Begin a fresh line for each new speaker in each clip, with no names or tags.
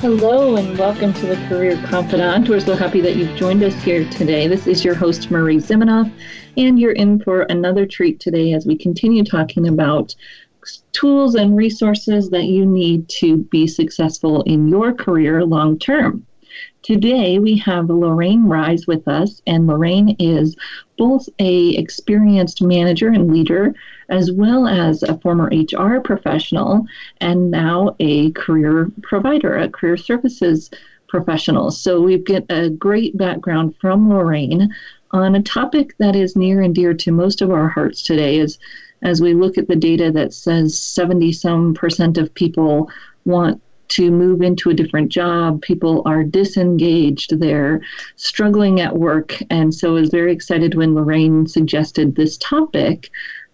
Hello and welcome to the Career Confidante. We're so happy that you've joined us here today. This is your host, Marie Zimenoff, and you're in for another treat today as we continue talking about tools and resources that you need to be successful in your career long term. Today we have Lorraine Rise with us, and Lorraine is both a experienced manager and leader, as well as a former HR professional, and now a career provider, a career services professional. So we get a great background from Lorraine on a topic that is near and dear to most of our hearts today. As as we look at the data that says 70 some percent of people want to move into a different job. People are disengaged, they're struggling at work. And so I was very excited when Lorraine suggested this topic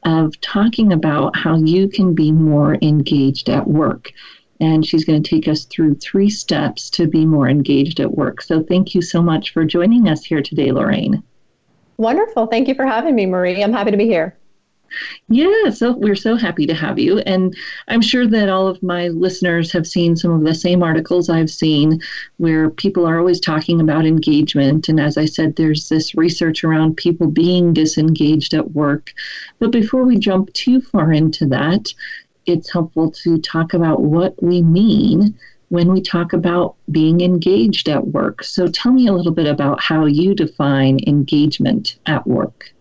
of talking about how you can be more engaged at work. And she's going to take us through three steps to be more engaged at work. So thank you so much for joining us here today, Lorraine.
Wonderful. Thank you for having me, Marie. I'm happy to be here.
Yeah, so we're so happy to have you. And I'm sure that all of my listeners have seen some of the same articles I've seen where people are always talking about engagement. And as I said, there's this research around people being disengaged at work. But before we jump too far into that, it's helpful to talk about what we mean when we talk about being engaged at work. So tell me a little bit about how you define engagement at work.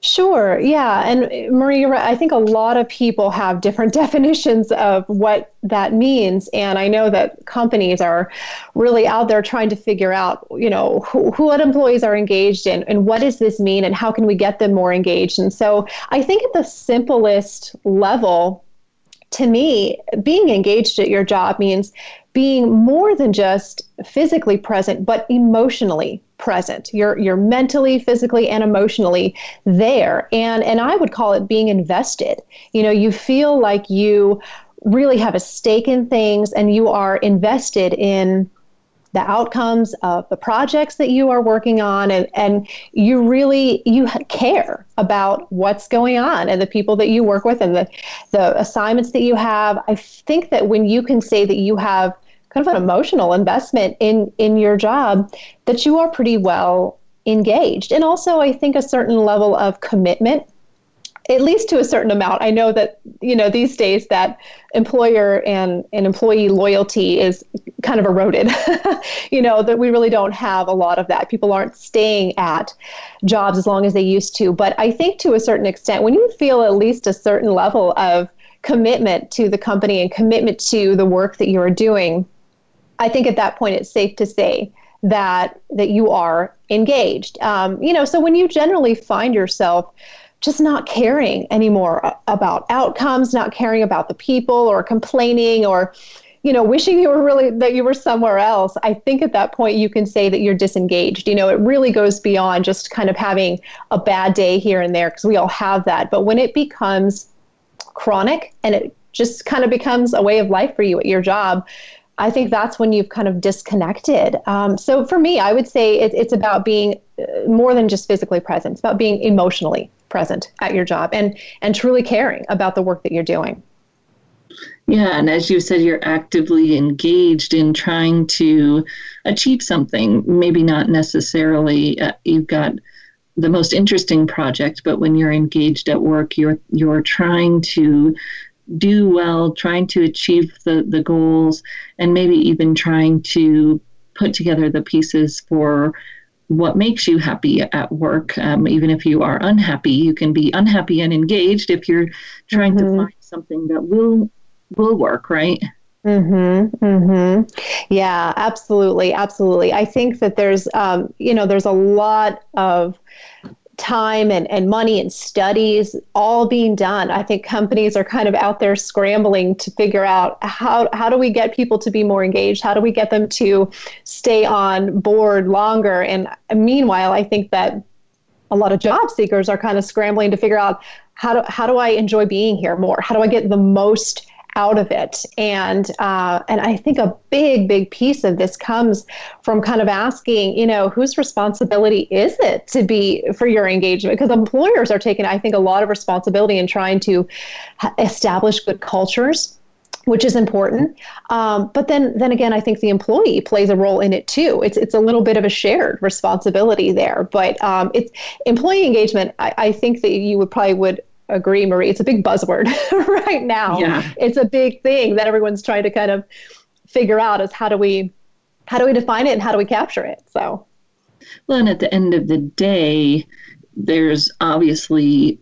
Sure. Yeah. And eh, Marie, I think a lot of people have different definitions of what that means. And I know that companies are really out there trying to figure out, you know, who, who what employees are engaged in and what does this mean and how can we get them more engaged. And so I think at the simplest level, to me, being engaged at your job means being more than just physically present, but emotionally present. You're you're mentally, physically, and emotionally there. And and I would call it being invested. You know, you feel like you really have a stake in things and you are invested in the outcomes of the projects that you are working on and, and you really you care about what's going on and the people that you work with and the, the assignments that you have i think that when you can say that you have kind of an emotional investment in in your job that you are pretty well engaged. And also i think a certain level of commitment at least to a certain amount. I know that you know these days that employer and, and employee loyalty is kind of eroded. You know that we really don't have a lot of that. People aren't staying at jobs as long as they used to. But i think to a certain extent when you feel at least a certain level of commitment to the company and commitment to the work that you are doing I think at that point it's safe to say that that you are engaged. Um, you know, so when you generally find yourself just not caring anymore about outcomes, not caring about the people, or complaining, or you know, wishing you were really that you were somewhere else. I think at that point you can say that you're disengaged. You know, it really goes beyond just kind of having a bad day here and there because we all have that. But when it becomes chronic and it just kind of becomes a way of life for you at your job, I think that's when you've kind of disconnected. Um, so for me, I would say it, it's about being uh, more than just physically present. It's about being emotionally present at your job and and truly caring about the work that you're doing.
Yeah, and as you said, you're actively engaged in trying to achieve something. Maybe not necessarily uh, you've got the most interesting project, but when you're engaged at work, you're you're trying to do well, trying to achieve the, the goals, and maybe even trying to put together the pieces for what makes you happy at work. Um, even if you are unhappy, you can be unhappy and engaged if you're trying mm-hmm. to find something that will will work, right?
Mhm. Mhm. Yeah, absolutely, absolutely. I think that there's um, you know, there's a lot of time and, and money and studies all being done. I think companies are kind of out there scrambling to figure out how, how do we get people to be more engaged? How do we get them to stay on board longer? And meanwhile, I think that a lot of job seekers are kind of scrambling to figure out how do, how do I enjoy being here more? How do I get the most out of it. And uh, and I think a big big piece of this comes from kind of asking, you know, whose responsibility is it to be for your engagement? Because employers are taking, I think, a lot of responsibility in trying to establish good cultures which is important. Um, but then, then again, I think the employee plays a role in it too. It's it's a little bit of a shared responsibility there. But um, it's employee engagement. I, I think that you would probably would agree, Marie. It's a big buzzword right now. Yeah. It's a big thing that everyone's trying to kind of figure out is how do we how do we define it and how do we capture it? So
well and at the end of the day, there's obviously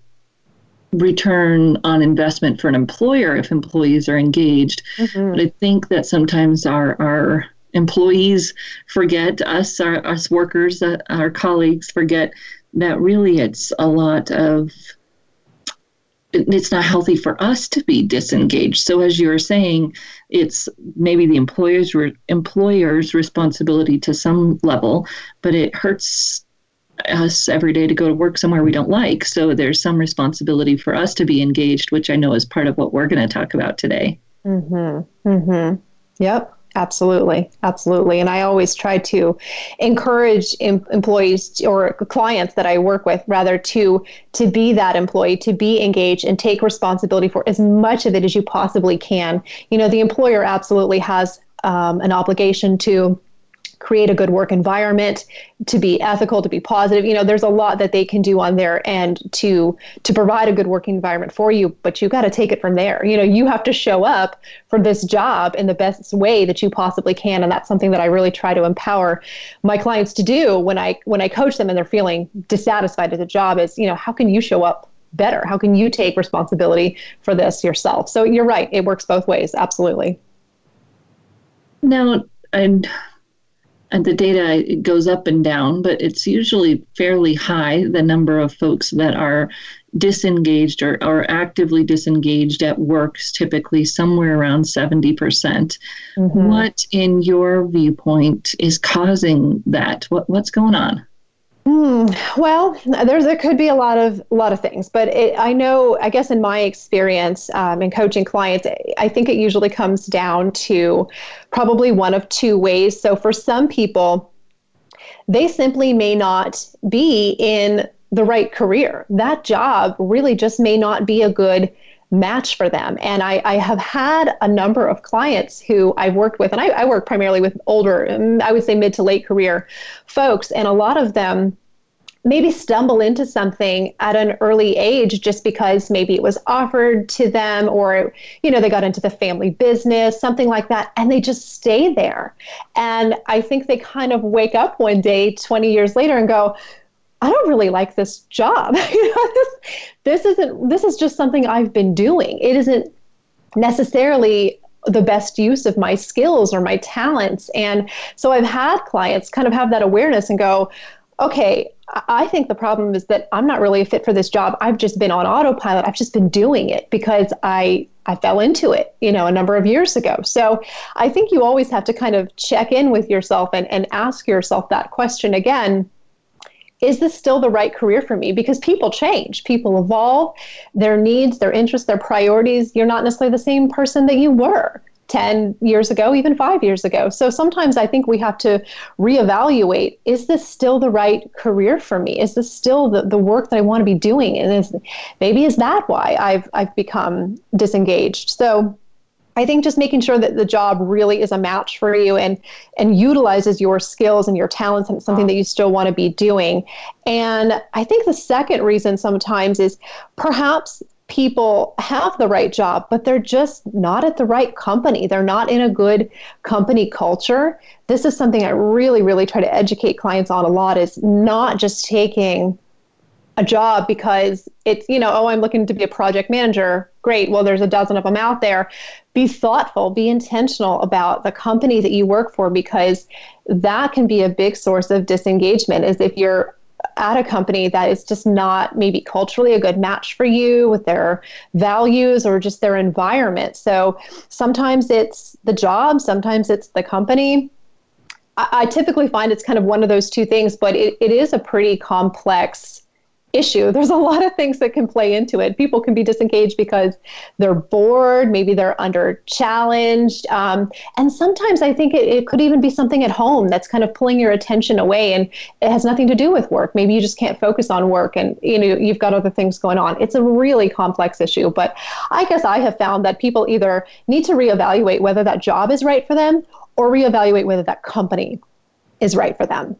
return on investment for an employer if employees are engaged. Mm-hmm. But I think that sometimes our our employees forget us our us workers uh, our colleagues forget that really it's a lot of it's not healthy for us to be disengaged. So as you were saying, it's maybe the employer's re- employer's responsibility to some level, but it hurts us every day to go to work somewhere we don't like. So there's some responsibility for us to be engaged, which I know is part of what we're going to talk about today.
Mhm. Mhm. Yep. Absolutely, absolutely. And I always try to encourage em- employees or clients that I work with, rather, to to be that employee, to be engaged and take responsibility for as much of it as you possibly can. You know, the employer absolutely has um, an obligation to create a good work environment, to be ethical, to be positive. You know, there's a lot that they can do on their end to to provide a good working environment for you, but you got to take it from there. You know, you have to show up for this job in the best way that you possibly can, and that's something that I really try to empower my clients to do when I when I coach them and they're feeling dissatisfied at the job is, you know, how can you show up better? How can you take responsibility for this yourself? So you're right, it works both ways, absolutely.
Now, and and the data goes up and down, but it's usually fairly high, the number of folks that are disengaged or, or actively disengaged at works, typically somewhere around 70%. percent mm hmm What, in your viewpoint, is causing that? What, what's going on?
Mm, well, there's there could be a lot of a lot of things, but it, I know I guess in my experience um, in coaching clients, I think it usually comes down to probably one of two ways. So for some people, they simply may not be in the right career. That job really just may not be a good match for them. And I, I, have had a number of clients who I've worked with, and I, I, work primarily with older, mm, I would say mid to late career folks, and a lot of them maybe stumble into something at an early age just because maybe it was offered to them or you know they got into the family business something like that and they just stay there and i think they kind of wake up one day 20 years later and go I don't really like this job. this, this isn't this is just something I've been doing. It isn't necessarily the best use of my skills or my talents. And so I've had clients kind of have that awareness and go, okay, I think the problem is that I'm not really a fit for this job. I've just been on autopilot. I've just been doing it because I I fell into it, you know, a number of years ago. So I think you always have to kind of check in with yourself and, and ask yourself that question again is this still the right career for me? Because people change, people evolve, their needs, their interests, their priorities. You're not necessarily the same person that you were 10 years ago, even five years ago. So sometimes I think we have to reevaluate is this still the right career for me? Is this still the, the work that I want to be doing? And is, maybe is that why I've, I've become disengaged? So I think just making sure that the job really is a match for you and and utilizes your skills and your talents and something that you still want to be doing. And I think the second reason sometimes is perhaps people have the right job, but they're just not at the right company. They're not in a good company culture. This is something I really, really try to educate clients on a lot is not just taking a job because it's, you know, oh, I'm looking to be a project manager. Great. Well, there's a dozen of them out there. Be thoughtful, be intentional about the company that you work for because that can be a big source of disengagement is if you're at a company that is just not maybe culturally a good match for you with their values or just their environment. So sometimes it's the job, sometimes it's the company. I, typically find it's kind of one of those two things, but it, it is a pretty complex issue. There's a lot of things that can play into it. People can be disengaged because they're bored, maybe they're under challenged. Um, and sometimes I think it, it, could even be something at home that's kind of pulling your attention away and it has nothing to do with work. Maybe you just can't focus on work and you know you've got other things going on. It's a really complex issue, but I guess I have found that people either need to reevaluate whether that job is right for them or reevaluate whether that company is right for them.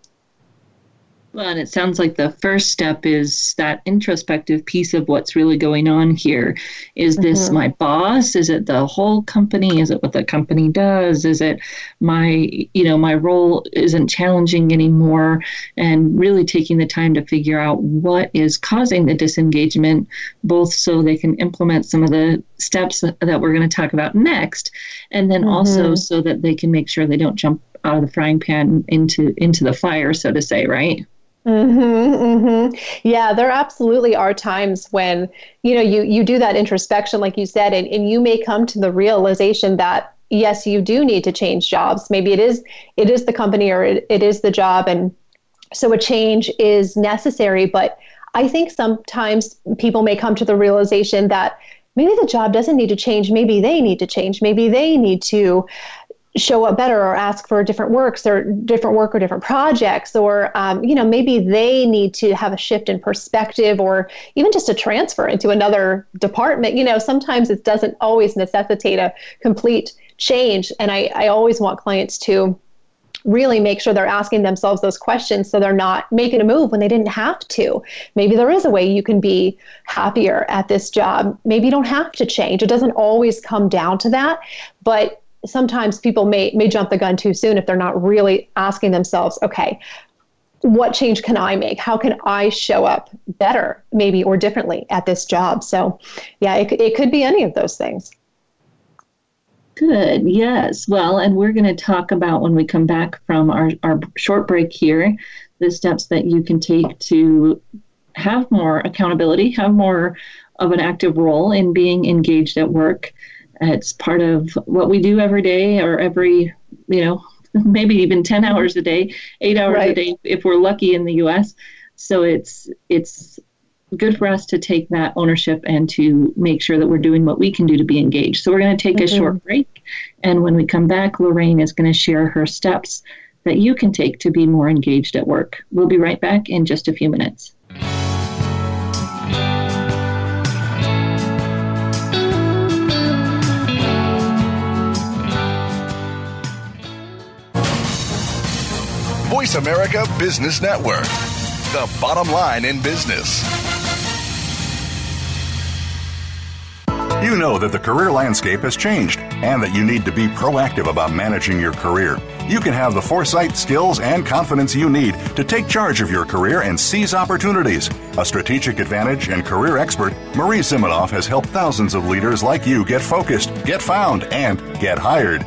Well, and it sounds like the first step is that introspective piece of what's really going on here. Is this mm-hmm. my boss? Is it the whole company? Is it what the company does? Is it my, you know, my role isn't challenging anymore? And really taking the time to figure out what is causing the disengagement, both so they can implement some of the steps that we're going to talk about next, and then mm-hmm. also so that they can make sure they don't jump out of the frying pan into into the fire, so to say, right?
Mm-hmm, mm-hmm. Yeah, there absolutely are times when you know you you do that introspection, like you said, and, and you may come to the realization that yes, you do need to change jobs. Maybe it is it is the company or it, it is the job, and so a change is necessary. But I think sometimes people may come to the realization that maybe the job doesn't need to change. Maybe they need to change. Maybe they need to show up better or ask for different works or different work or different projects or um, you know maybe they need to have a shift in perspective or even just a transfer into another department you know sometimes it doesn't always necessitate a complete change and i, I always want clients to really make sure they're asking themselves those questions so they're not making a move when they didn't have to. Maybe there is a way you can be happier at this job. Maybe you don't have to change. It doesn't always come down to that, but sometimes people may may jump the gun too soon if they're not really asking themselves, okay, what change can I make? How can I show up better, maybe or differently at this job? So, yeah, it, it could be any of those things.
Good, yes. Well, and we're going to talk about when we come back from our, our short break here the steps that you can take to have more accountability, have more of an active role in being engaged at work. It's part of what we do every day or every, you know, maybe even 10 hours a day, eight hours right. a day if we're lucky in the US. So it's it's good for us to take that ownership and to make sure that we're doing what we can do to be engaged. So we're going to take mm-hmm. a short break. And when we come back, Lorraine is going to share her steps that you can take to be more engaged at work. We'll be right back in just a few minutes.
Voice America Business Network, the bottom line in business. You know that the career landscape has changed and that you need to be proactive about managing your career. You can have the foresight, skills, and confidence you need to take charge of your career and seize opportunities. A strategic advantage and career expert, Marie Zimenoff has helped thousands of leaders like you get focused, get found, and get hired.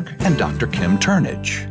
and Dr. Kim Turnage.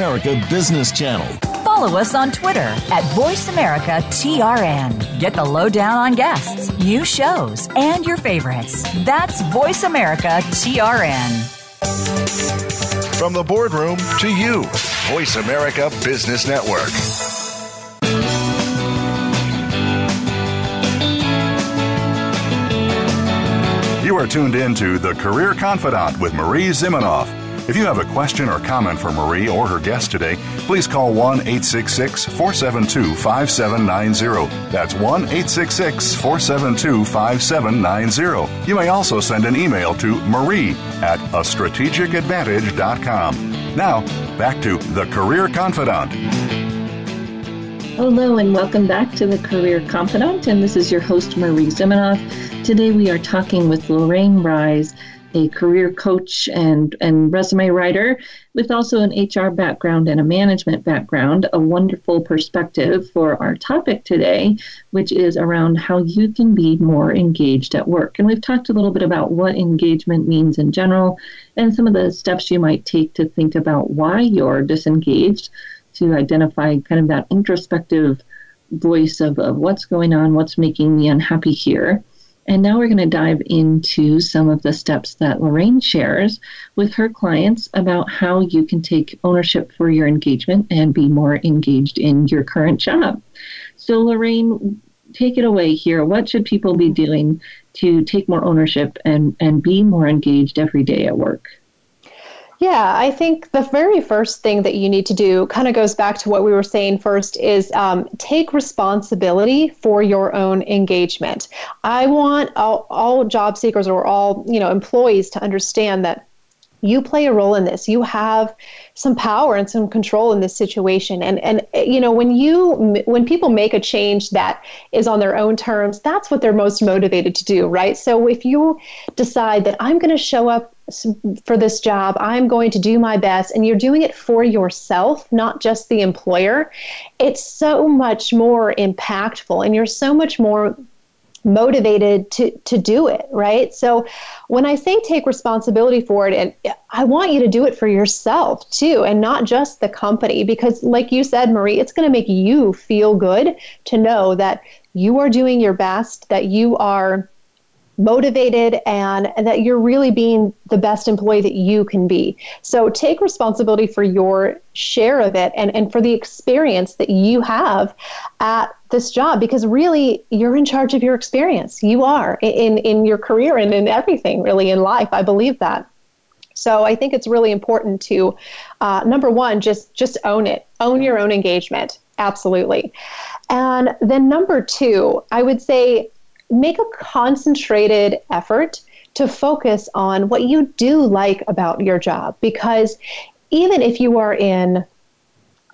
Business Channel
follow us on Twitter at VoiceAmericaTRN. Get the lowdown on guests, new shows, and your favorites. That's VoiceAmericaTRN.
From the boardroom to you, Voice America Business Network.
You are tuned in to The Career Confidante with Marie Zimenoff. If you have a question or comment for Marie or her guest today, please call 1 866 472 5790. That's 1 866 472 5790. You may also send an email to marie at a strategic strategicadvantage.com. Now, back to The Career Confidante.
Hello, and welcome back to The Career Confidante. And this is your host, Marie Zimenoff. Today we are talking with Lorraine Rise a career coach and, and resume writer with also an HR background and a management background, a wonderful perspective for our topic today, which is around how you can be more engaged at work. And we've talked a little bit about what engagement means in general and some of the steps you might take to think about why you're disengaged, to identify kind of that introspective voice of, of what's going on, what's making me unhappy here. And now we're going to dive into some of the steps that Lorraine shares with her clients about how you can take ownership for your engagement and be more engaged in your current job. So, Lorraine, take it away here. What should people be doing to take more ownership and, and be more engaged every day at work?
Yeah, I think the very first thing that you need to do kind of goes back to what we were saying first is um, take responsibility for your own engagement. I want all, all job seekers or all you know employees to understand that you play a role in this. You have some power and some control in this situation. And and you know when you when people make a change that is on their own terms, that's what they're most motivated to do, right? So if you decide that I'm going to show up for this job. I'm going to do my best. And you're doing it for yourself, not just the employer. It's so much more impactful and you're so much more motivated to to do it right so when i say take responsibility for it and i want you to do it for yourself too and not just the company because like you said marie it's going to make you feel good to know that you are doing your best that you are motivated and, and that you're really being the best employee that you can be. So take responsibility for your share of it and, and for the experience that you have at this job because really you're in charge of your experience. You are in, in your career and in everything really in life. I believe that. So I think it's really important to uh, number one, just just own it. Own your own engagement. Absolutely. And then number two, I would say make a concentrated effort to focus on what you do like about your job because even if you are in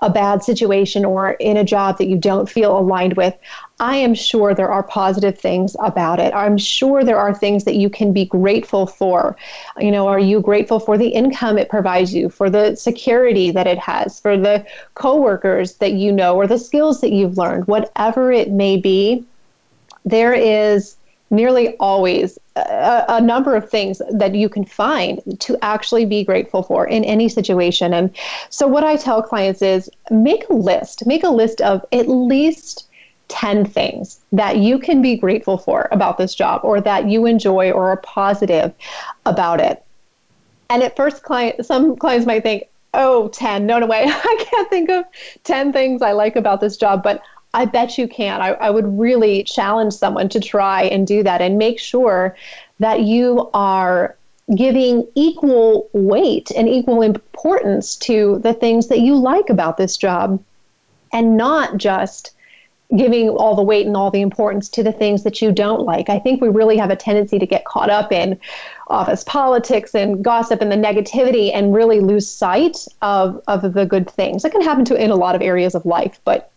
a bad situation or in a job that you don't feel aligned with, I am sure there are positive things about it. I'm sure there are things that you can be grateful for. You know, are you grateful for the income it provides you, for the security that it has, for the coworkers that you know, or the skills that you've learned, whatever it may be? There is nearly always a, a, number of things that you can find to actually be grateful for in any situation. And so, what I tell clients is make a list, make a list of at least 10 things that you can be grateful for about this job or that you enjoy or are positive about it. And at first, client, some clients might think, oh, 10, no, no way. I can't think of 10 things I like about this job. But I bet you can. I, I would really challenge someone to try and do that and make sure that you are giving equal weight and equal importance to the things that you like about this job and not just giving all the weight and all the importance to the things that you don't like. I think we really have a tendency to get caught up in office politics and gossip and the negativity and really lose sight of, of the good things. That can happen to in a lot of areas of life, but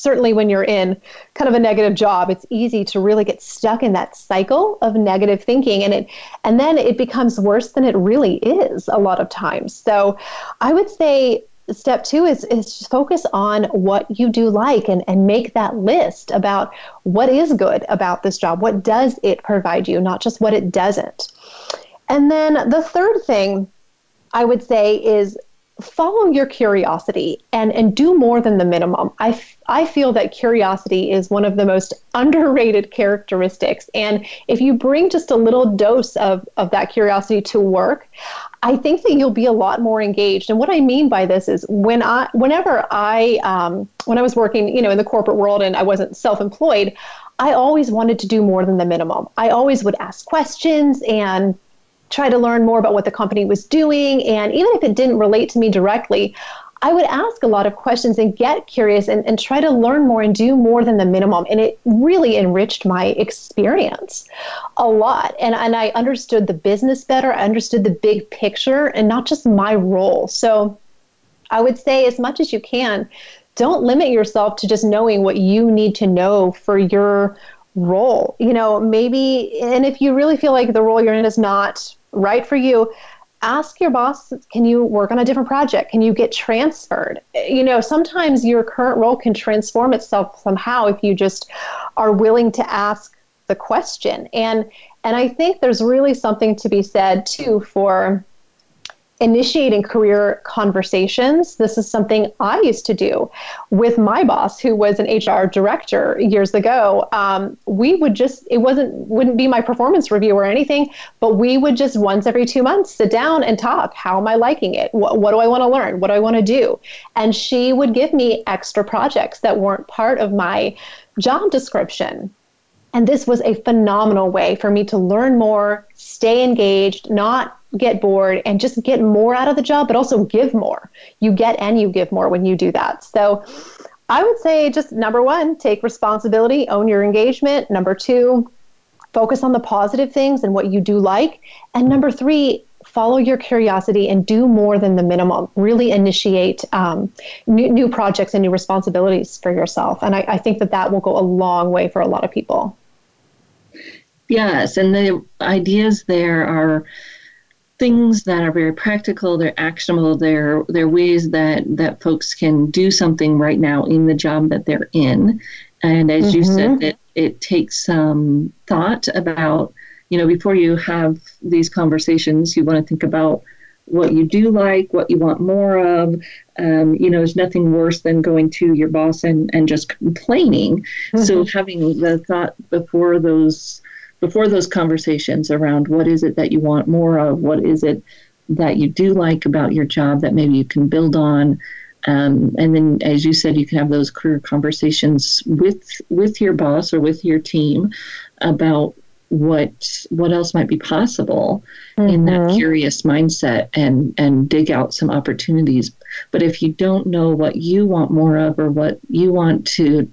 certainly when you're in kind of a negative job it's easy to really get stuck in that cycle of negative thinking and it and then it becomes worse than it really is a lot of times. So i would say step two is is focus on what you do like and, and make that list about what is good about this job. What does it provide you not just what it doesn't? And then the third thing i would say is follow your curiosity and, and do more than the minimum. I, f- I feel that curiosity is one of the most underrated characteristics. And if you bring just a little dose of, of that curiosity to work, I think that you'll be a lot more engaged. And what I mean by this is when I, whenever I, um, when I was working, you know, in the corporate world and I wasn't self-employed, I always wanted to do more than the minimum. I always would ask questions and try to learn more about what the company was doing. And even if it didn't relate to me directly, I would ask a lot of questions and get curious and, and try to learn more and do more than the minimum. And it really enriched my experience a lot. And, and I understood the business better. I understood the big picture and not just my role. So I would say, as much as you can, don't limit yourself to just knowing what you need to know for your role. You know, maybe, and if you really feel like the role you're in is not right for you, ask your boss can you work on a different project? Can you get transferred? You know sometimes your current role can transform itself somehow if you just are willing to ask the question. And and i think there's really something to be said too for initiating career conversations. This is something I used to do with my boss, who was an HR director years ago. Um, we would just, it wasn't, wouldn't be my performance review or anything, but we would just once every two months sit down and talk. How am I liking it? What, what do I want to learn? What do I want to do? And she would give me extra projects that weren't part of my job description. And this was a phenomenal way for me to learn more, stay engaged, not get bored, and just get more out of the job, but also give more. You get and you give more when you do that. So I would say just number one, take responsibility, own your engagement. Number two, focus on the positive things and what you do like. And number three, follow your curiosity and do more than the minimum. Really initiate um, new, new, projects and new responsibilities for yourself. And I, I think that that will go a long way for a lot of people.
Yes, and the ideas there are things that are very practical they're actionable they're they're ways that that folks can do something right now in the job that they're in and as mm-hmm. you said mm-hmm. it, it takes some thought about you know before you have these conversations you want to think about what you do like what you want more of um, you know there's nothing worse than going to your boss and and just complaining mm-hmm. so having the thought before those before those conversations around what is it that you want more of, what is it that you do like about your job that maybe you can build on. Um, and then, as you said, you can have those career conversations with with your boss or with your team about what what else might be possible mm-hmm. in that mm-hmm. curious mindset and and dig out some opportunities. But if you don't know what you want more of or what you want to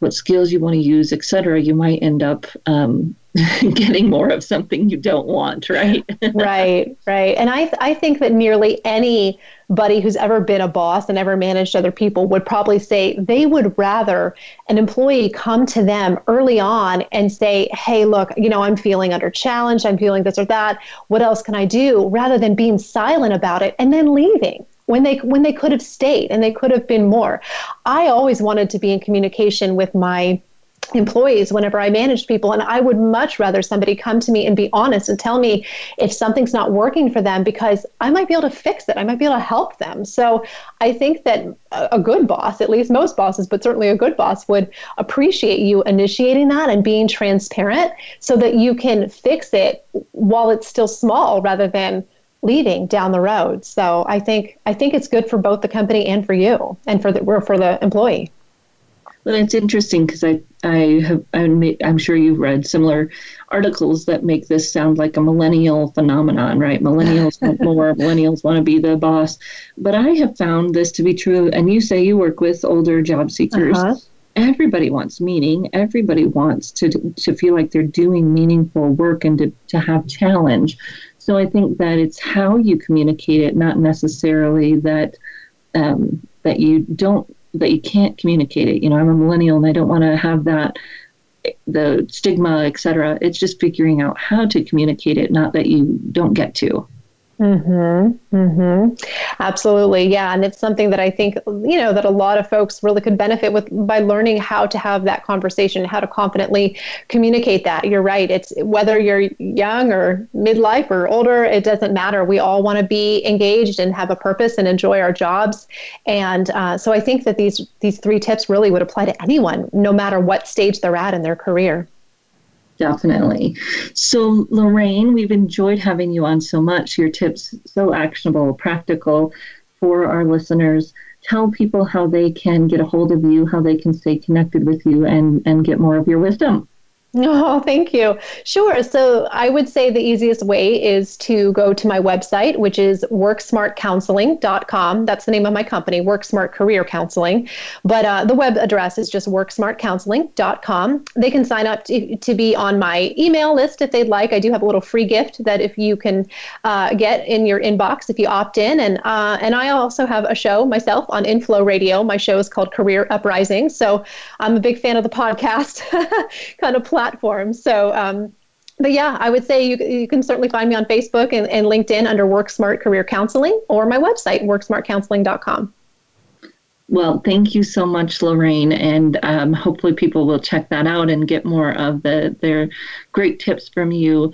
what skills you want to use, et cetera, you might end up um, getting more of something you don't want, right?
right, right. And I, I think that nearly anybody who's ever been a boss and ever managed other people would probably say they would rather an employee come to them early on and say, hey, look, you know, I'm feeling under challenge, I'm feeling this or that. What else can I do? Rather than being silent about it and then leaving when they when they could have stayed and they could have been more. I always wanted to be in communication with my employees whenever I managed people. And I would much rather somebody come to me and be honest and tell me if something's not working for them because I might be able to fix it. I might be able to help them. So I think that a good boss, at least most bosses, but certainly a good boss, would appreciate you initiating that and being transparent so that you can fix it while it's still small rather than leading down the road. So I think I think it's good for both the company and for you and for the for the employee.
Well, it's interesting because I I have I'm sure you've read similar articles that make this sound like a millennial phenomenon, right? Millennials want more, millennials want to be the boss. But I have found this to be true. And you say you work with older job seekers. Uh-huh. Everybody wants meaning. Everybody wants to to feel like they're doing meaningful work and to, to have challenge. So I think that it's how you communicate it, not necessarily that um, that you don't that you can't communicate it. You know, I'm a millennial and I don't want to have that the stigma, etc. It's just figuring out how to communicate it, not that you don't get to.
Mhm. Mhm. Absolutely, yeah, and it's something that I think you know that a lot of folks really could benefit with by learning how to have that conversation, how to confidently communicate that. You're right. It's whether you're young or midlife or older, it doesn't matter. We all want to be engaged and have a purpose and enjoy our jobs, and uh, so I think that these these three tips really would apply to anyone, no matter what stage they're at in their career.
Definitely. So, Lorraine, we've enjoyed having you on so much. Your tips so actionable, practical for our listeners. Tell people how they can get a hold of you, how they can stay connected with you, and, and get more of your wisdom.
Oh, thank you. Sure. So I would say the easiest way is to go to my website, which is worksmartcounseling.com. That's the name of my company, WorkSmart Career Counseling. But uh, the web address is just worksmartcounseling.com. They can sign up to, to be on my email list if they'd like. I do have a little free gift that if you can uh, get in your inbox if you opt in. And, uh, and I also have a show myself on Inflow Radio. My show is called Career Uprising. So I'm a big fan of the podcast kind of platform platforms. So, um, but yeah, I would say you, you can certainly find me on Facebook and, and LinkedIn under Work Smart Career Counseling or my website, worksmartcounseling.com.
Well, thank you so much, Lorraine, and um, hopefully people will check that out and get more of the their great tips from you.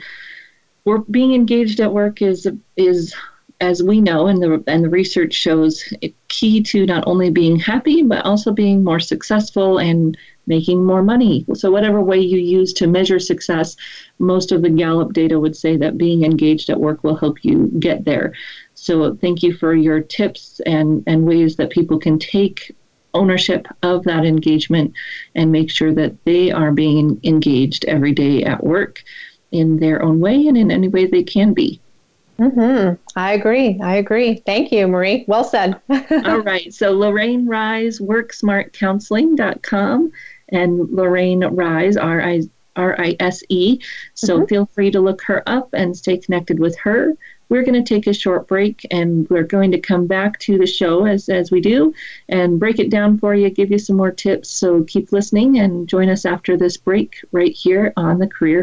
Work, being engaged at work is is as we know and the and the research shows key to not only being happy but also being more successful and making more money. So, whatever way you use to measure success, most of the Gallup data would say that being engaged at work will help you get there. So, thank you for your tips and, and ways that people can take ownership of that engagement and make sure that they are being engaged every day at work in their own way and in any way they can be.
Mm-hmm. I agree. I agree. Thank you, Marie. Well said.
All right. So Lorraine Rise, worksmartcounseling.com and Lorraine Rise, R I R I S E. So mm-hmm. feel free to look her up and stay connected with her. We're going to take a short break and we're going to come back to the show as, as we do and break it down for you, give you some more tips. So keep listening and join us after this break right here on the Career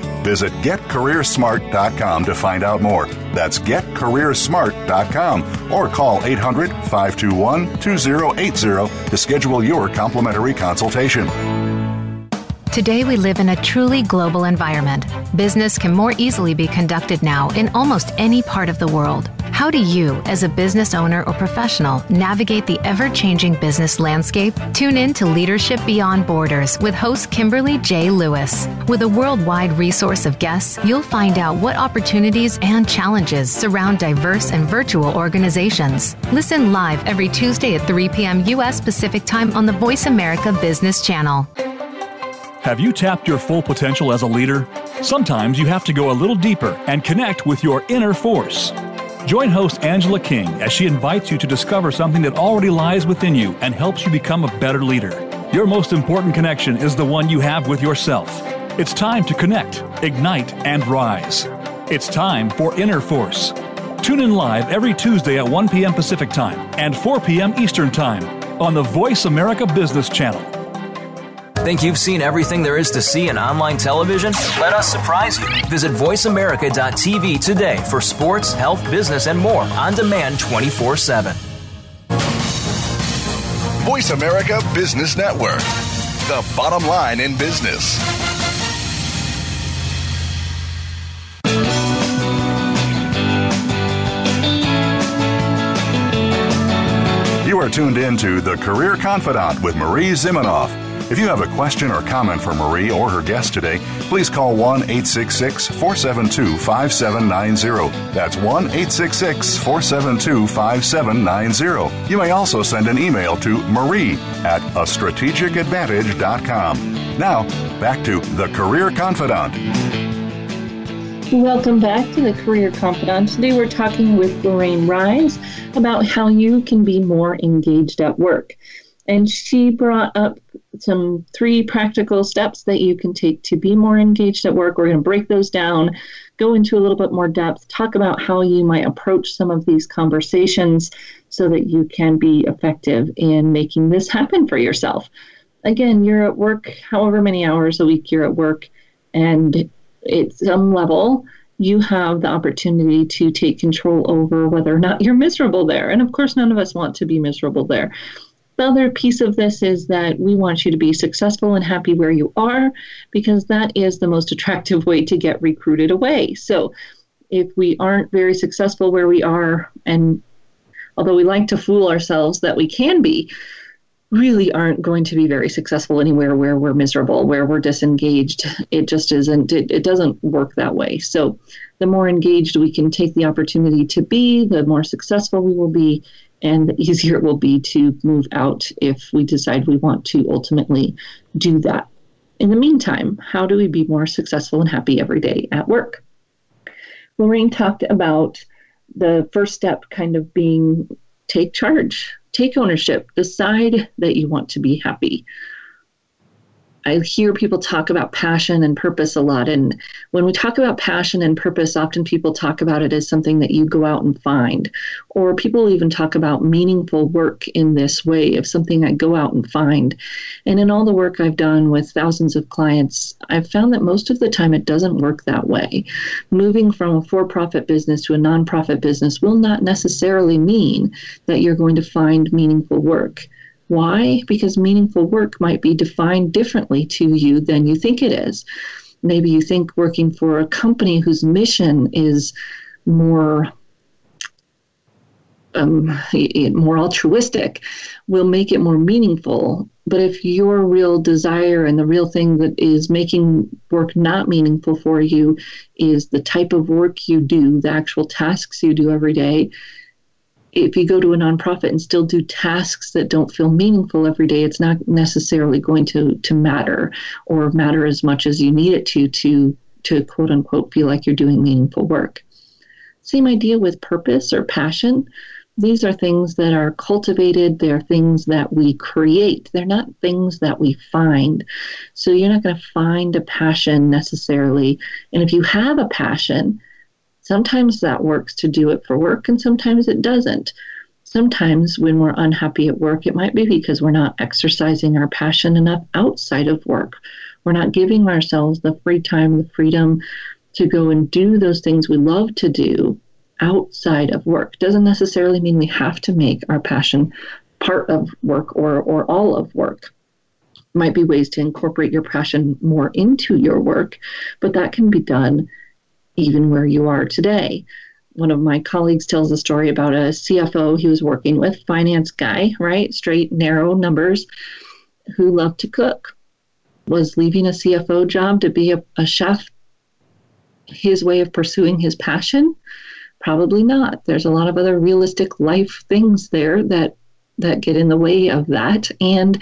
Visit getcareersmart.com to find out more. That's getcareersmart.com or call 800 521 2080 to schedule your complimentary consultation.
Today, we live in a truly global environment. Business can more easily be conducted now in almost any part of the world. How do you, as a business owner or professional, navigate the ever changing business landscape? Tune in to Leadership Beyond Borders with host Kimberly J. Lewis. With a worldwide resource of guests, you'll find out what opportunities and challenges surround diverse and virtual organizations. Listen live every Tuesday at 3 p.m. U.S. Pacific Time on the Voice America Business Channel.
Have you tapped your full potential as a leader? Sometimes you have to go a little deeper and connect with your inner force. Join host Angela King as she invites you to discover something that already lies within you and helps you become a better leader. Your most important connection is the one you have with yourself. It's time to connect, ignite, and rise. It's time for Inner Force. Tune in live every Tuesday at 1 p.m. Pacific Time and 4 p.m. Eastern Time on the Voice America Business Channel.
Think you've seen everything there is to see in online television? Let us surprise you. Visit VoiceAmerica.tv today for sports, health, business, and more on demand 24 7.
Voice America Business Network, the bottom line in business.
You are tuned in to The Career Confidante with Marie Zimenoff. If you have a question or comment for Marie or her guest today, please call 1 866 472 5790. That's 1 866 472 5790. You may also send an email to marie at a strategicadvantage.com. Now, back to The Career Confidante.
Welcome back to the Career Confidante. Today we're talking with Lorraine Rise about how you can be more engaged at work. And she brought up some three practical steps that you can take to be more engaged at work. We're going to break those down, go into a little bit more depth, talk about how you might approach some of these conversations so that you can be effective in making this happen for yourself. Again, you're at work however many hours a week you're at work, and at some level, you have the opportunity to take control over whether or not you're miserable there. And of course, none of us want to be miserable there. The other piece of this is that we want you to be successful and happy where you are because that is the most attractive way to get recruited away. So if we aren't very successful where we are, and although we like to fool ourselves that we can be, really aren't going to be very successful anywhere where we're miserable, where we're disengaged. It just isn't, it, it doesn't work that way. So the more engaged we can take the opportunity to be, the more successful we will be, and the easier it will be to move out if we decide we want to ultimately do that. In the meantime, how do we be more successful and happy every day at work? Lorraine talked about the first step kind of being take charge take ownership, decide that you want to be happy. I hear people talk about passion and purpose a lot. And when we talk about passion and purpose, often people talk about it as something that you go out and find. Or people even talk about meaningful work in this way of something I go out and find. And in all the work I've done with thousands of clients, I've found that most of the time it doesn't work that way. Moving from a for profit business to a nonprofit business will not necessarily mean that you're going to find meaningful work why? Because meaningful work might be defined differently to you than you think it is. Maybe you think working for a company whose mission is more um, more altruistic will make it more meaningful. But if your real desire and the real thing that is making work not meaningful for you is the type of work you do, the actual tasks you do every day, if you go to a nonprofit and still do tasks that don't feel meaningful every day, it's not necessarily going to to matter or matter as much as you need it to to to quote unquote feel like you're doing meaningful work. Same idea with purpose or passion. These are things that are cultivated, they're things that we create. They're not things that we find. So you're not going to find a passion necessarily. And if you have a passion, Sometimes that works to do it for work, and sometimes it doesn't. Sometimes when we're unhappy at work, it might be because we're not exercising our passion enough outside of work. We're not giving ourselves the free time, the freedom to go and do those things we love to do outside of work. Doesn't necessarily mean we have to make our passion part of work or, or all of work. Might be ways to incorporate your passion more into your work, but that can be done even where you are today. One of my colleagues tells a story about a CFO he was working with, finance guy, right? Straight, narrow numbers, who loved to cook. Was leaving a CFO job to be a, a chef his way of pursuing his passion? Probably not. There's a lot of other realistic life things there that that get in the way of that. And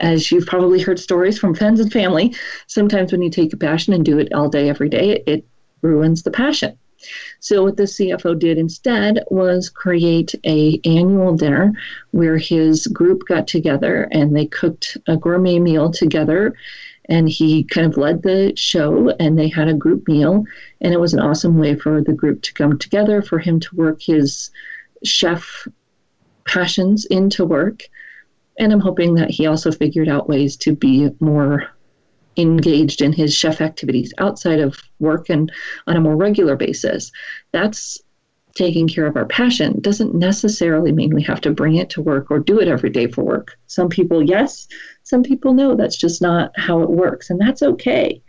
as you've probably heard stories from friends and family, sometimes when you take a passion and do it all day, every day, it ruins the passion. So what the CFO did instead was create a annual dinner where his group got together and they cooked a gourmet meal together. And he kind of led the show and they had a group meal. And it was an awesome way for the group to come together for him to work his chef passions into work. And I'm hoping that he also figured out ways to be more engaged in his chef activities outside of work and on a more regular basis. That's taking care of our passion doesn't necessarily mean we have to bring it to work or do it every day for work. Some people, yes, some people, no, that's just not how it works, and that's okay.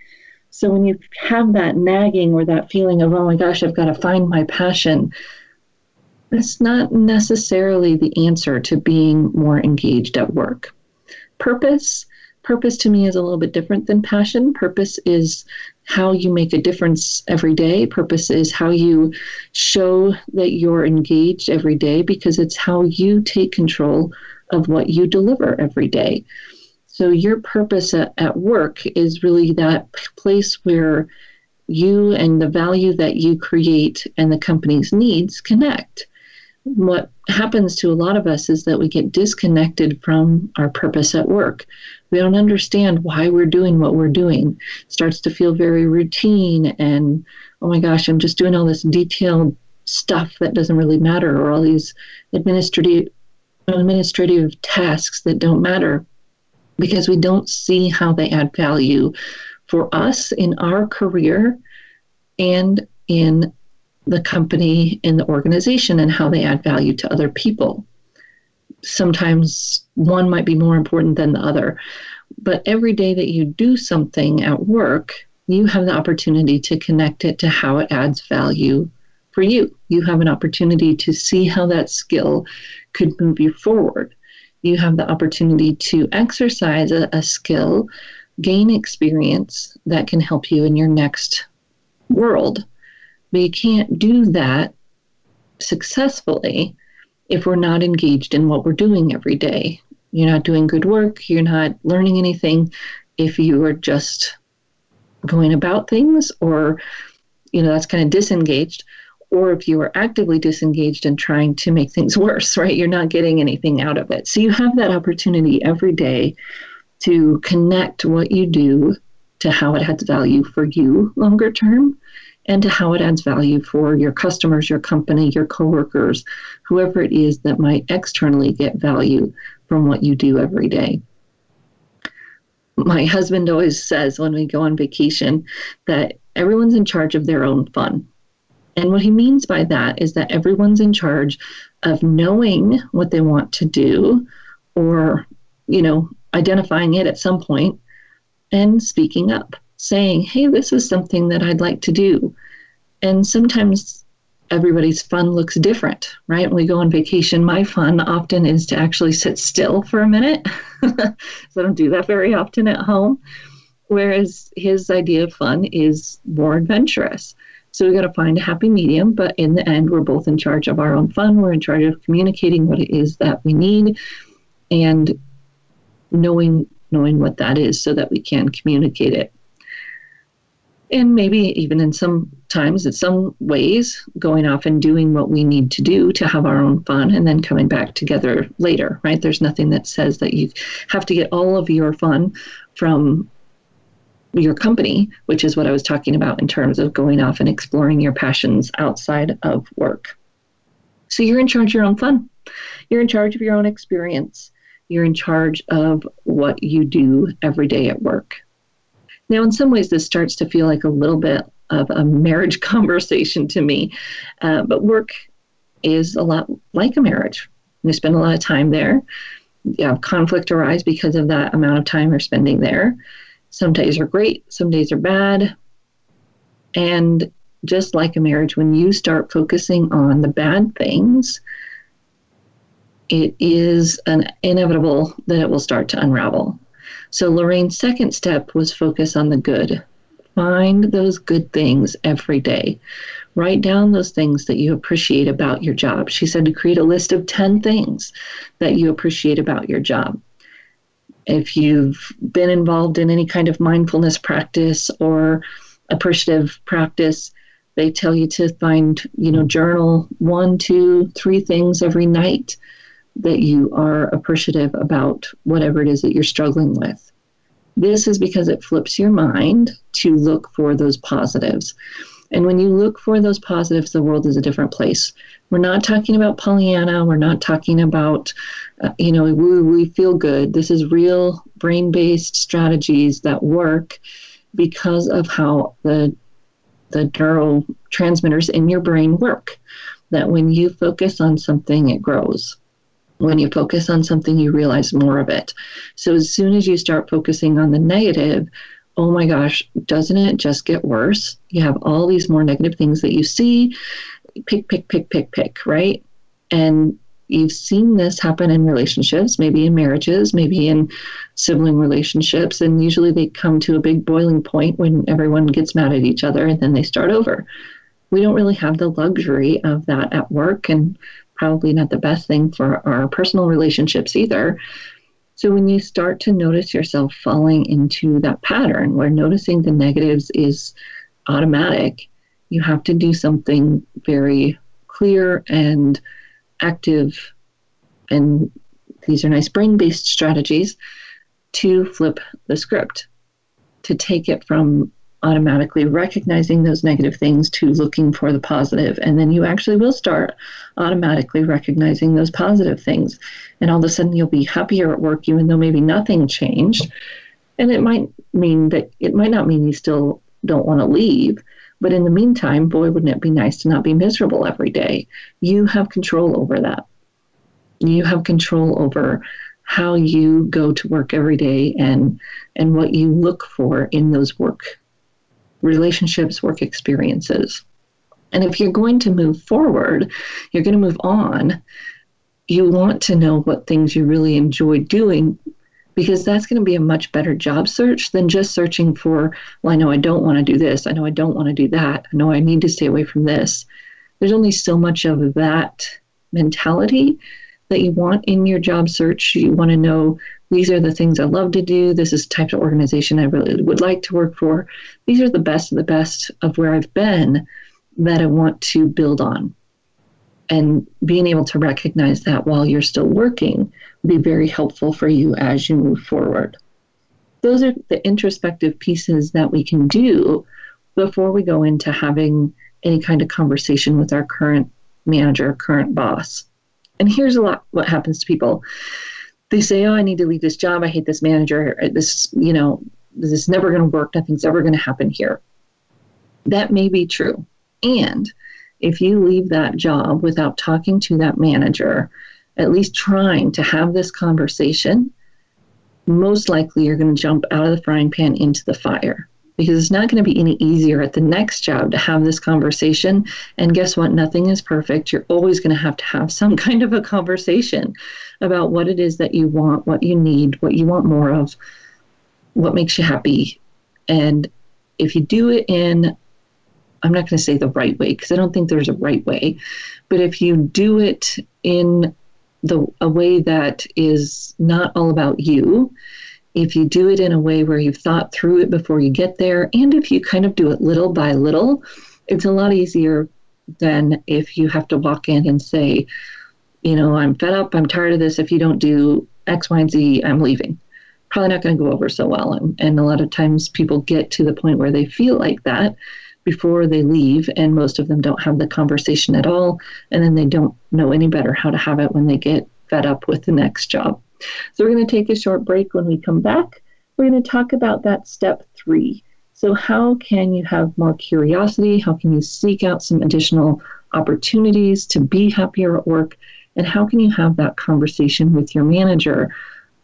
So when you have that nagging or that feeling of, oh my gosh, I've got to find my passion, that's not necessarily the answer to being more engaged at work. Purpose Purpose to me is a little bit different than passion. Purpose is how you make a difference every day. Purpose is how you show that you're engaged every day because it's how you take control of what you deliver every day. So, your purpose at, at work is really that place where you and the value that you create and the company's needs connect. What happens to a lot of us is that we get disconnected from our purpose at work. We don't understand why we're doing what we're doing. It starts to feel very routine and oh my gosh, I'm just doing all this detailed stuff that doesn't really matter or all these administrative administrative tasks that don't matter because we don't see how they add value for us in our career and in the company, in the organization, and how they add value to other people. Sometimes one might be more important than the other. But every day that you do something at work, you have the opportunity to connect it to how it adds value for you. You have an opportunity to see how that skill could move you forward. You have the opportunity to exercise a, a skill, gain experience that can help you in your next world. But you can't do that successfully if we're not engaged in what we're doing every day. You're not doing good work, you're not learning anything if you are just going about things or you know that's kind of disengaged or if you are actively disengaged and trying to make things worse, right? You're not getting anything out of it. So you have that opportunity every day to connect what you do to how it adds value for you longer term and to how it adds value for your customers, your company, your coworkers, whoever it is that might externally get value from what you do every day. My husband always says when we go on vacation that everyone's in charge of their own fun. And what he means by that is that everyone's in charge of knowing what they want to do or, you know, identifying it at some point and speaking up, saying, hey, this is something that I'd like to do. And sometimes everybody's fun looks different, right? When we go on vacation, my fun often is to actually sit still for a minute. so I don't do that very often at home. Whereas his idea of fun is more adventurous. So we got to find a happy medium, but in the end, we're both in charge of our own fun. We're in charge of communicating what it is that we need and knowing knowing what that is so that we can communicate it. And maybe even in some times, in some ways, going off and doing what we need to do to have our own fun and then coming back together later, right? There's nothing that says that you have to get all of your fun from your company, which is what I was talking about in terms of going off and exploring your passions outside of work. So you're in charge of your own fun. You're in charge of your own experience. You're in charge of what you do every day at work. Now, in some ways, this starts to feel like a little bit of a marriage conversation to me, uh, but work is a lot like a marriage. You spend a lot of time there. You conflict arise because of that amount of time you're spending there. Some days are great, some days are bad. And just like a marriage, when you start focusing on the bad things, it is an inevitable that it will start to unravel. So Lorraine's second step was focus on the good. Find those good things every day. Write down those things that you appreciate about your job. She said to create a list of 10 things that you appreciate about your job if you've been involved in any kind of mindfulness practice or appreciative practice, they tell you to find, you know, journal one, two, three things every night that you are appreciative about whatever it is that you're struggling with. This is because it flips your mind to look for those positives. And when you look for those positives, the world is a different place. We're not talking about Pollyanna. We're not talking about, uh, you know, we, we feel good. This is real brain based strategies that work because of how the, the neurotransmitters in your brain work. That when you focus on something, it grows. When you focus on something, you realize more of it. So as soon as you start focusing on the negative, oh my gosh, doesn't it just get worse? You have all these more negative things that you see pick, pick, pick, pick, pick, right? And You've seen this happen in relationships, maybe in marriages, maybe in sibling relationships, and usually they come to a big boiling point when everyone gets mad at each other and then they start over. We don't really have the luxury of that at work, and probably not the best thing for our personal relationships either. So, when you start to notice yourself falling into that pattern where noticing the negatives is automatic, you have to do something very clear and active. And these are nice brain based strategies to flip the script, to take it from automatically recognizing those negative things to looking for the positive. And then you actually will start automatically recognizing those positive things. And all of a sudden you'll be happier at work even though maybe nothing changed. And it might mean that it might not mean you still don't want to leave. But in the meantime boy wouldn't it be nice to not be miserable every day? You have control over that. You have control over how you go to work every day and and what you look for in those work relationships, work experiences. And if you're going to move forward, you're going to move on, you want to know what things you really enjoy doing because that's going to be a much better job search than just searching for, well, I know I don't want to do this. I know I don't want to do that. I know I need to stay away from this. There's only so much of that mentality that you want in your job search. You want to know these are the things I love to do. This is the type of organization I really would like to work for. These are the best of the best of where I've been that I want to build on. And being able to recognize that while you're still working be very helpful for you as you move forward. Those are the introspective pieces that we can do before we go into having any kind of conversation with our current manager, current boss. And here's a lot what happens to people they say, "Oh, I need to leave this job. I hate this manager. This, you know, this is never going to work. Nothing's ever going to happen here." That may be true. And if you leave that job without talking to that manager, at least trying to have this conversation, most likely you're going to jump out of the frying pan into the fire because it's not going to be any easier at the next job to have this conversation. And guess what? Nothing is perfect. You're always going to have to have some kind of a conversation about what it is that you want, what you need, what you want more of, what makes you happy. And if you do it in, I'm not going to say the right way because I don't think there's a right way, but if you do it in the a way that is not all about you, if you do it in a way where you've thought through it before you get there, and if you kind of do it little by little, it's a lot easier than if you have to walk in and say, you know, I'm fed up, I'm tired of this. If you don't do X, Y, and Z, I'm leaving. Probably not going to go over so well. And, and a lot of times people get to the point where they feel like that before they leave, and most of them don't have the conversation at all. And then they don't know any better how to have it when they get fed up with the next job. So we're going to take a short break. When we come back, we're going to talk about that step three. So, how can you have more curiosity? How can you seek out some additional opportunities to be happier at work? And how can you have that conversation with your manager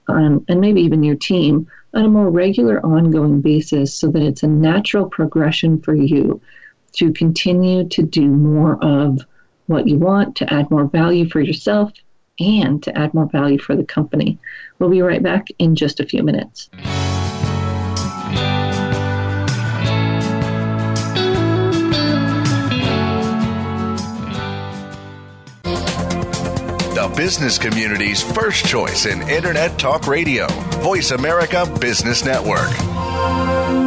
um, and maybe even your team on a more regular, ongoing basis so that it's a natural progression for you to continue to do more of what you want, to add more value for yourself and to add more value for the company. We'll be right back in just a few minutes.
The business community's first choice in Internet Talk Radio, Voice America Business Network.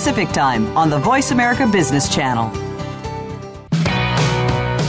Time on the Voice America Business Channel.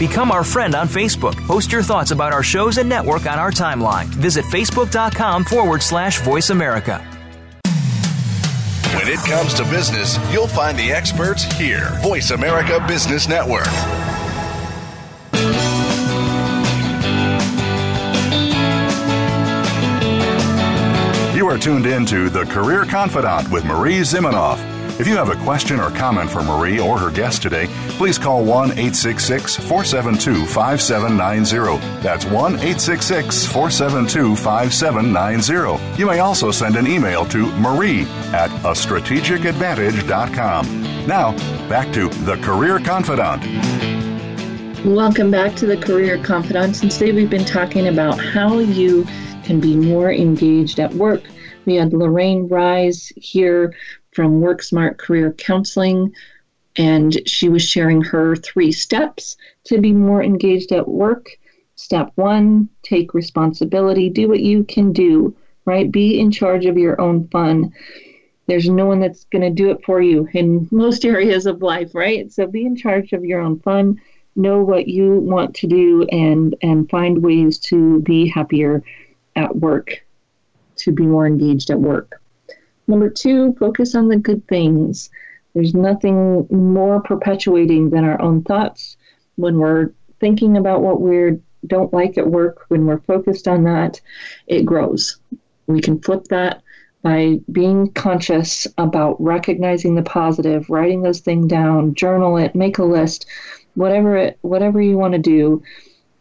Become our friend on Facebook. Post your thoughts about our shows and network on our timeline. Visit facebook.com forward slash voice America.
When it comes to business, you'll find the experts here. Voice America Business Network.
You are tuned in to The Career Confidante with Marie Zimenoff. If you have a question or comment for Marie or her guest today, please call 1 866 472 5790. That's 1 866 472 5790. You may also send an email to marie at a strategic strategicadvantage.com. Now, back to The Career Confidante.
Welcome back to the Career Confidantes. And today we've been talking about how you can be more engaged at work. We had Lorraine Rise here from Work Smart Career Counseling, and she was sharing her three steps to be more engaged at work. Step one, take responsibility, do what you can do, right? Be in charge of your own fun. There's no one that's going to do it for you in most areas of life, right? So be in charge of your own fun, know what you want to do, and and find ways to be happier at work, to be more engaged at work. Number two, focus on the good things. There's nothing more perpetuating than our own thoughts. When we're thinking about what we don't like at work, when we're focused on that, it grows. We can flip that by being conscious about recognizing the positive, writing those things down, journal it, make a list, whatever it, whatever you want to do.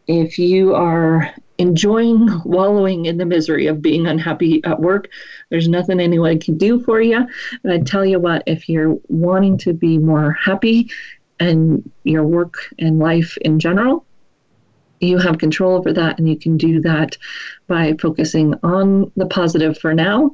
If you are enjoying wallowing in the misery of being unhappy at work. There's nothing anyone can do for you. And I tell you what, if you're wanting to be more happy and your work and life in general, you have control over that and you can do that by focusing on the positive for now.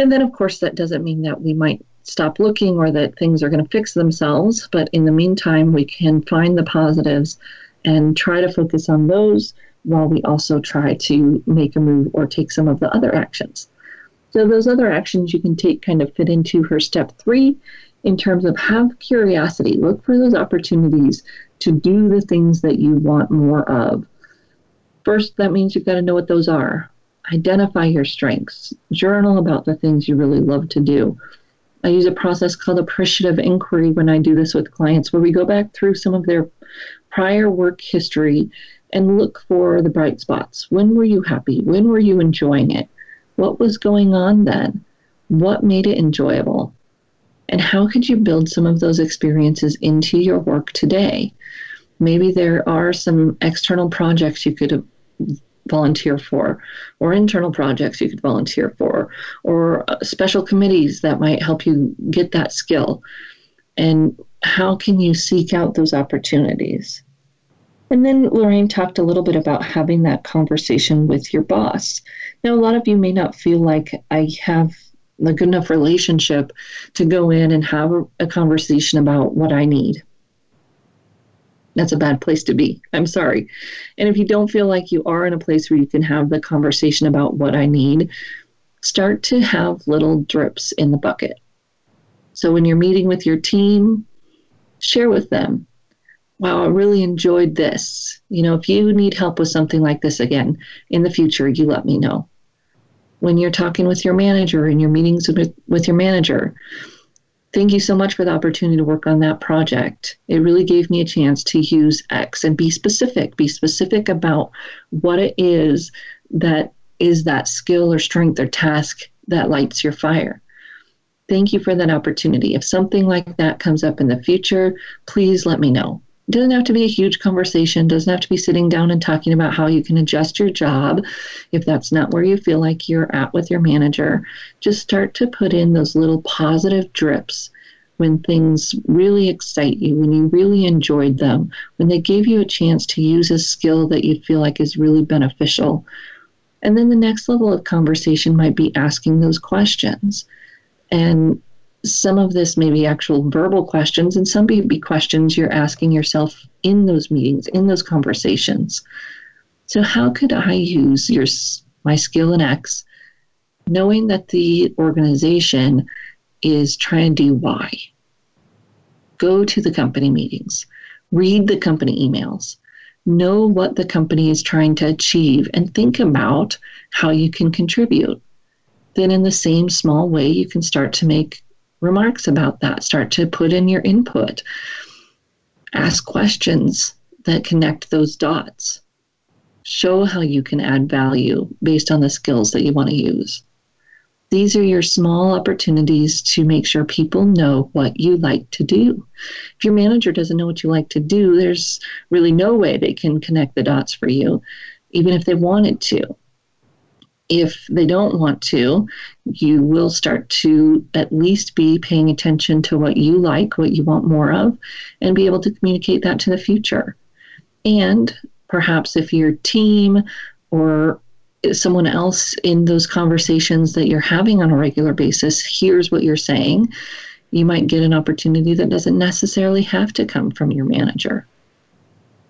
And then, of course, that doesn't mean that we might stop looking or that things are going to fix themselves. But in the meantime, we can find the positives and try to focus on those while we also try to make a move or take some of the other actions. So, those other actions you can take kind of fit into her step three in terms of have curiosity, look for those opportunities to do the things that you want more of. First, that means you've got to know what those are. Identify your strengths, journal about the things you really love to do. I use a process called appreciative inquiry when I do this with clients, where we go back through some of their prior work history and look for the bright spots. When were you happy? When were you enjoying it? What was going on then? What made it enjoyable? And how could you build some of those experiences into your work today? Maybe there are some external projects you could volunteer for, or internal projects you could volunteer for, or uh, special committees that might help you get that skill. And how can you seek out those opportunities? And then Lorraine talked a little bit about having that conversation with your boss. Now, a lot of you may not feel like I have a good enough relationship to go in and have a, conversation about what I need. That's a bad place to be. I'm sorry. And if you don't feel like you are in a place where you can have the conversation about what I need, start to have little drips in the bucket. So when you're meeting with your team, share with them wow, I really enjoyed this. You know, if you need help with something like this again in the future, you let me know. When you're talking with your manager in your meetings with, with your manager, Thank you so much for the opportunity to work on that project. It really gave me a chance to use X and be specific, be specific about what it is that is that skill or strength or task that lights your fire. Thank you for that opportunity. If something like that comes up in the future, please let me know. Doesn't have to be a huge conversation, doesn't have to be sitting down and talking about how you can adjust your job if that's not where you feel like you're at with your manager. Just start to put in those little positive drips when things really excite you, when you really enjoyed them, when they gave you a chance to use a skill that you feel like is really beneficial. And then the next level of conversation might be asking those questions. And some of this may be actual verbal questions, and some may be questions you're asking yourself in those meetings, in those conversations. So, how could I use your my skill in X, knowing that the organization is trying to do Y? Go to the company meetings, read the company emails, know what the company is trying to achieve, and think about how you can contribute. Then, in the same small way, you can start to make remarks about that. Start to put in your input. Ask questions that connect those dots. Show how you can add value based on the skills that you want to use. These are your small opportunities to make sure people know what you like to do. If your manager doesn't know what you like to do, there's really no way they can connect the dots for you, even if they wanted to if they don't want to, you will start to at least be paying attention to what you like, what you want more of, and be able to communicate that to the future. And perhaps if your team or someone else in those conversations that you're having on a regular basis hears what you're saying, you might get an opportunity that doesn't necessarily have to come from your manager.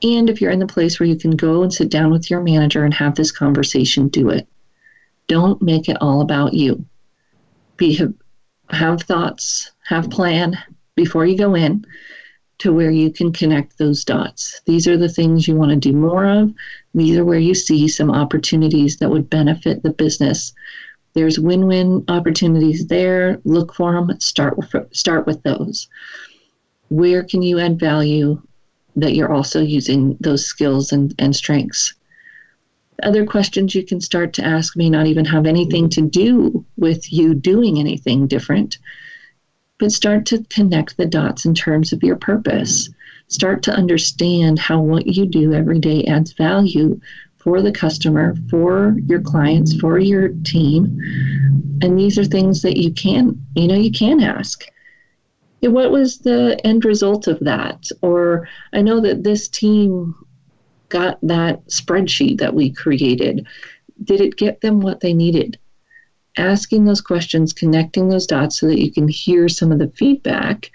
And if you're in the place where you can go and sit down with your manager and have this conversation, do it. Don't make it all about you. Be have thoughts, have plan before you go in to where you can connect those dots. These are the things you want to do more of. These are where you see some opportunities that would benefit the business. There's win-win opportunities there. Look for them. Start with, start with those. Where can you add value that you're also using those skills and, and strengths? Other questions you can start to ask may not even have anything to do with you doing anything different, but start to connect the dots in terms of your purpose. Start to understand how what you do every day adds value for the customer, for your clients, for your team. And these are things that you can, you know, you can ask. What was the end result of that? Or I know that this team got that spreadsheet that we created? Did it get them what they needed? Asking those questions, connecting those dots so that you can hear some of the feedback,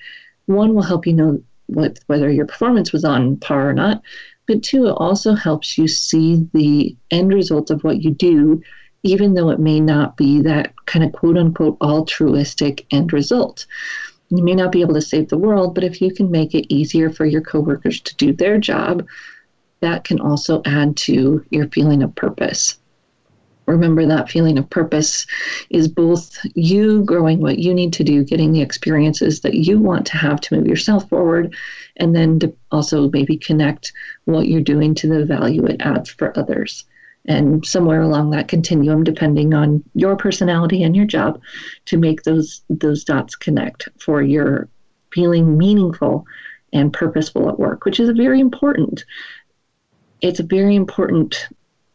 one will help you know what, whether your performance was on par or not, but two, it also helps you see the end result of what you do, even though it may not be that kind of quote unquote altruistic end result. You may not be able to save the world, but if you can make it easier for your coworkers to do their job, that can also add to your feeling of purpose. Remember that feeling of purpose is both you growing what you need to do, getting the experiences that you want to have to move yourself forward, and then to also maybe connect what you're doing to the value it adds for others. And somewhere along that continuum, depending on your personality and your job, to make those those dots connect for your feeling meaningful and purposeful at work, which is very important it's a very important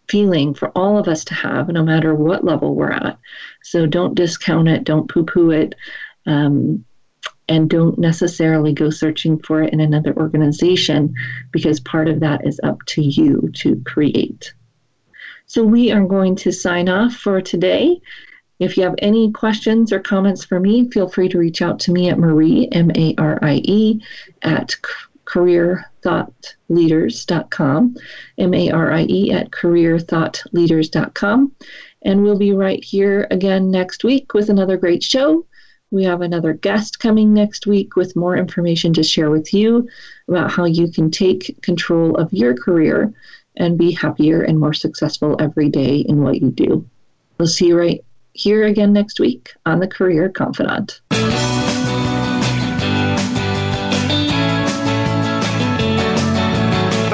feeling for all of us to have, no matter what level we're at. So don't discount it, don't poo poo it, um, and don't necessarily go searching for it in another organization because part of that is up to you to create. So we are going to sign off for today. If you have any questions or comments for me, feel free to reach out to me at Marie, M A R I E, at careerthoughtleaders.com, M A R I E at careerthoughtleaders.com. And we'll be right here again next week with another great show. We have another guest coming next week with more information to share with you about how you can take control of your career and be happier and more successful every day in what you do. We'll see you right here again next week on The Career Confidante.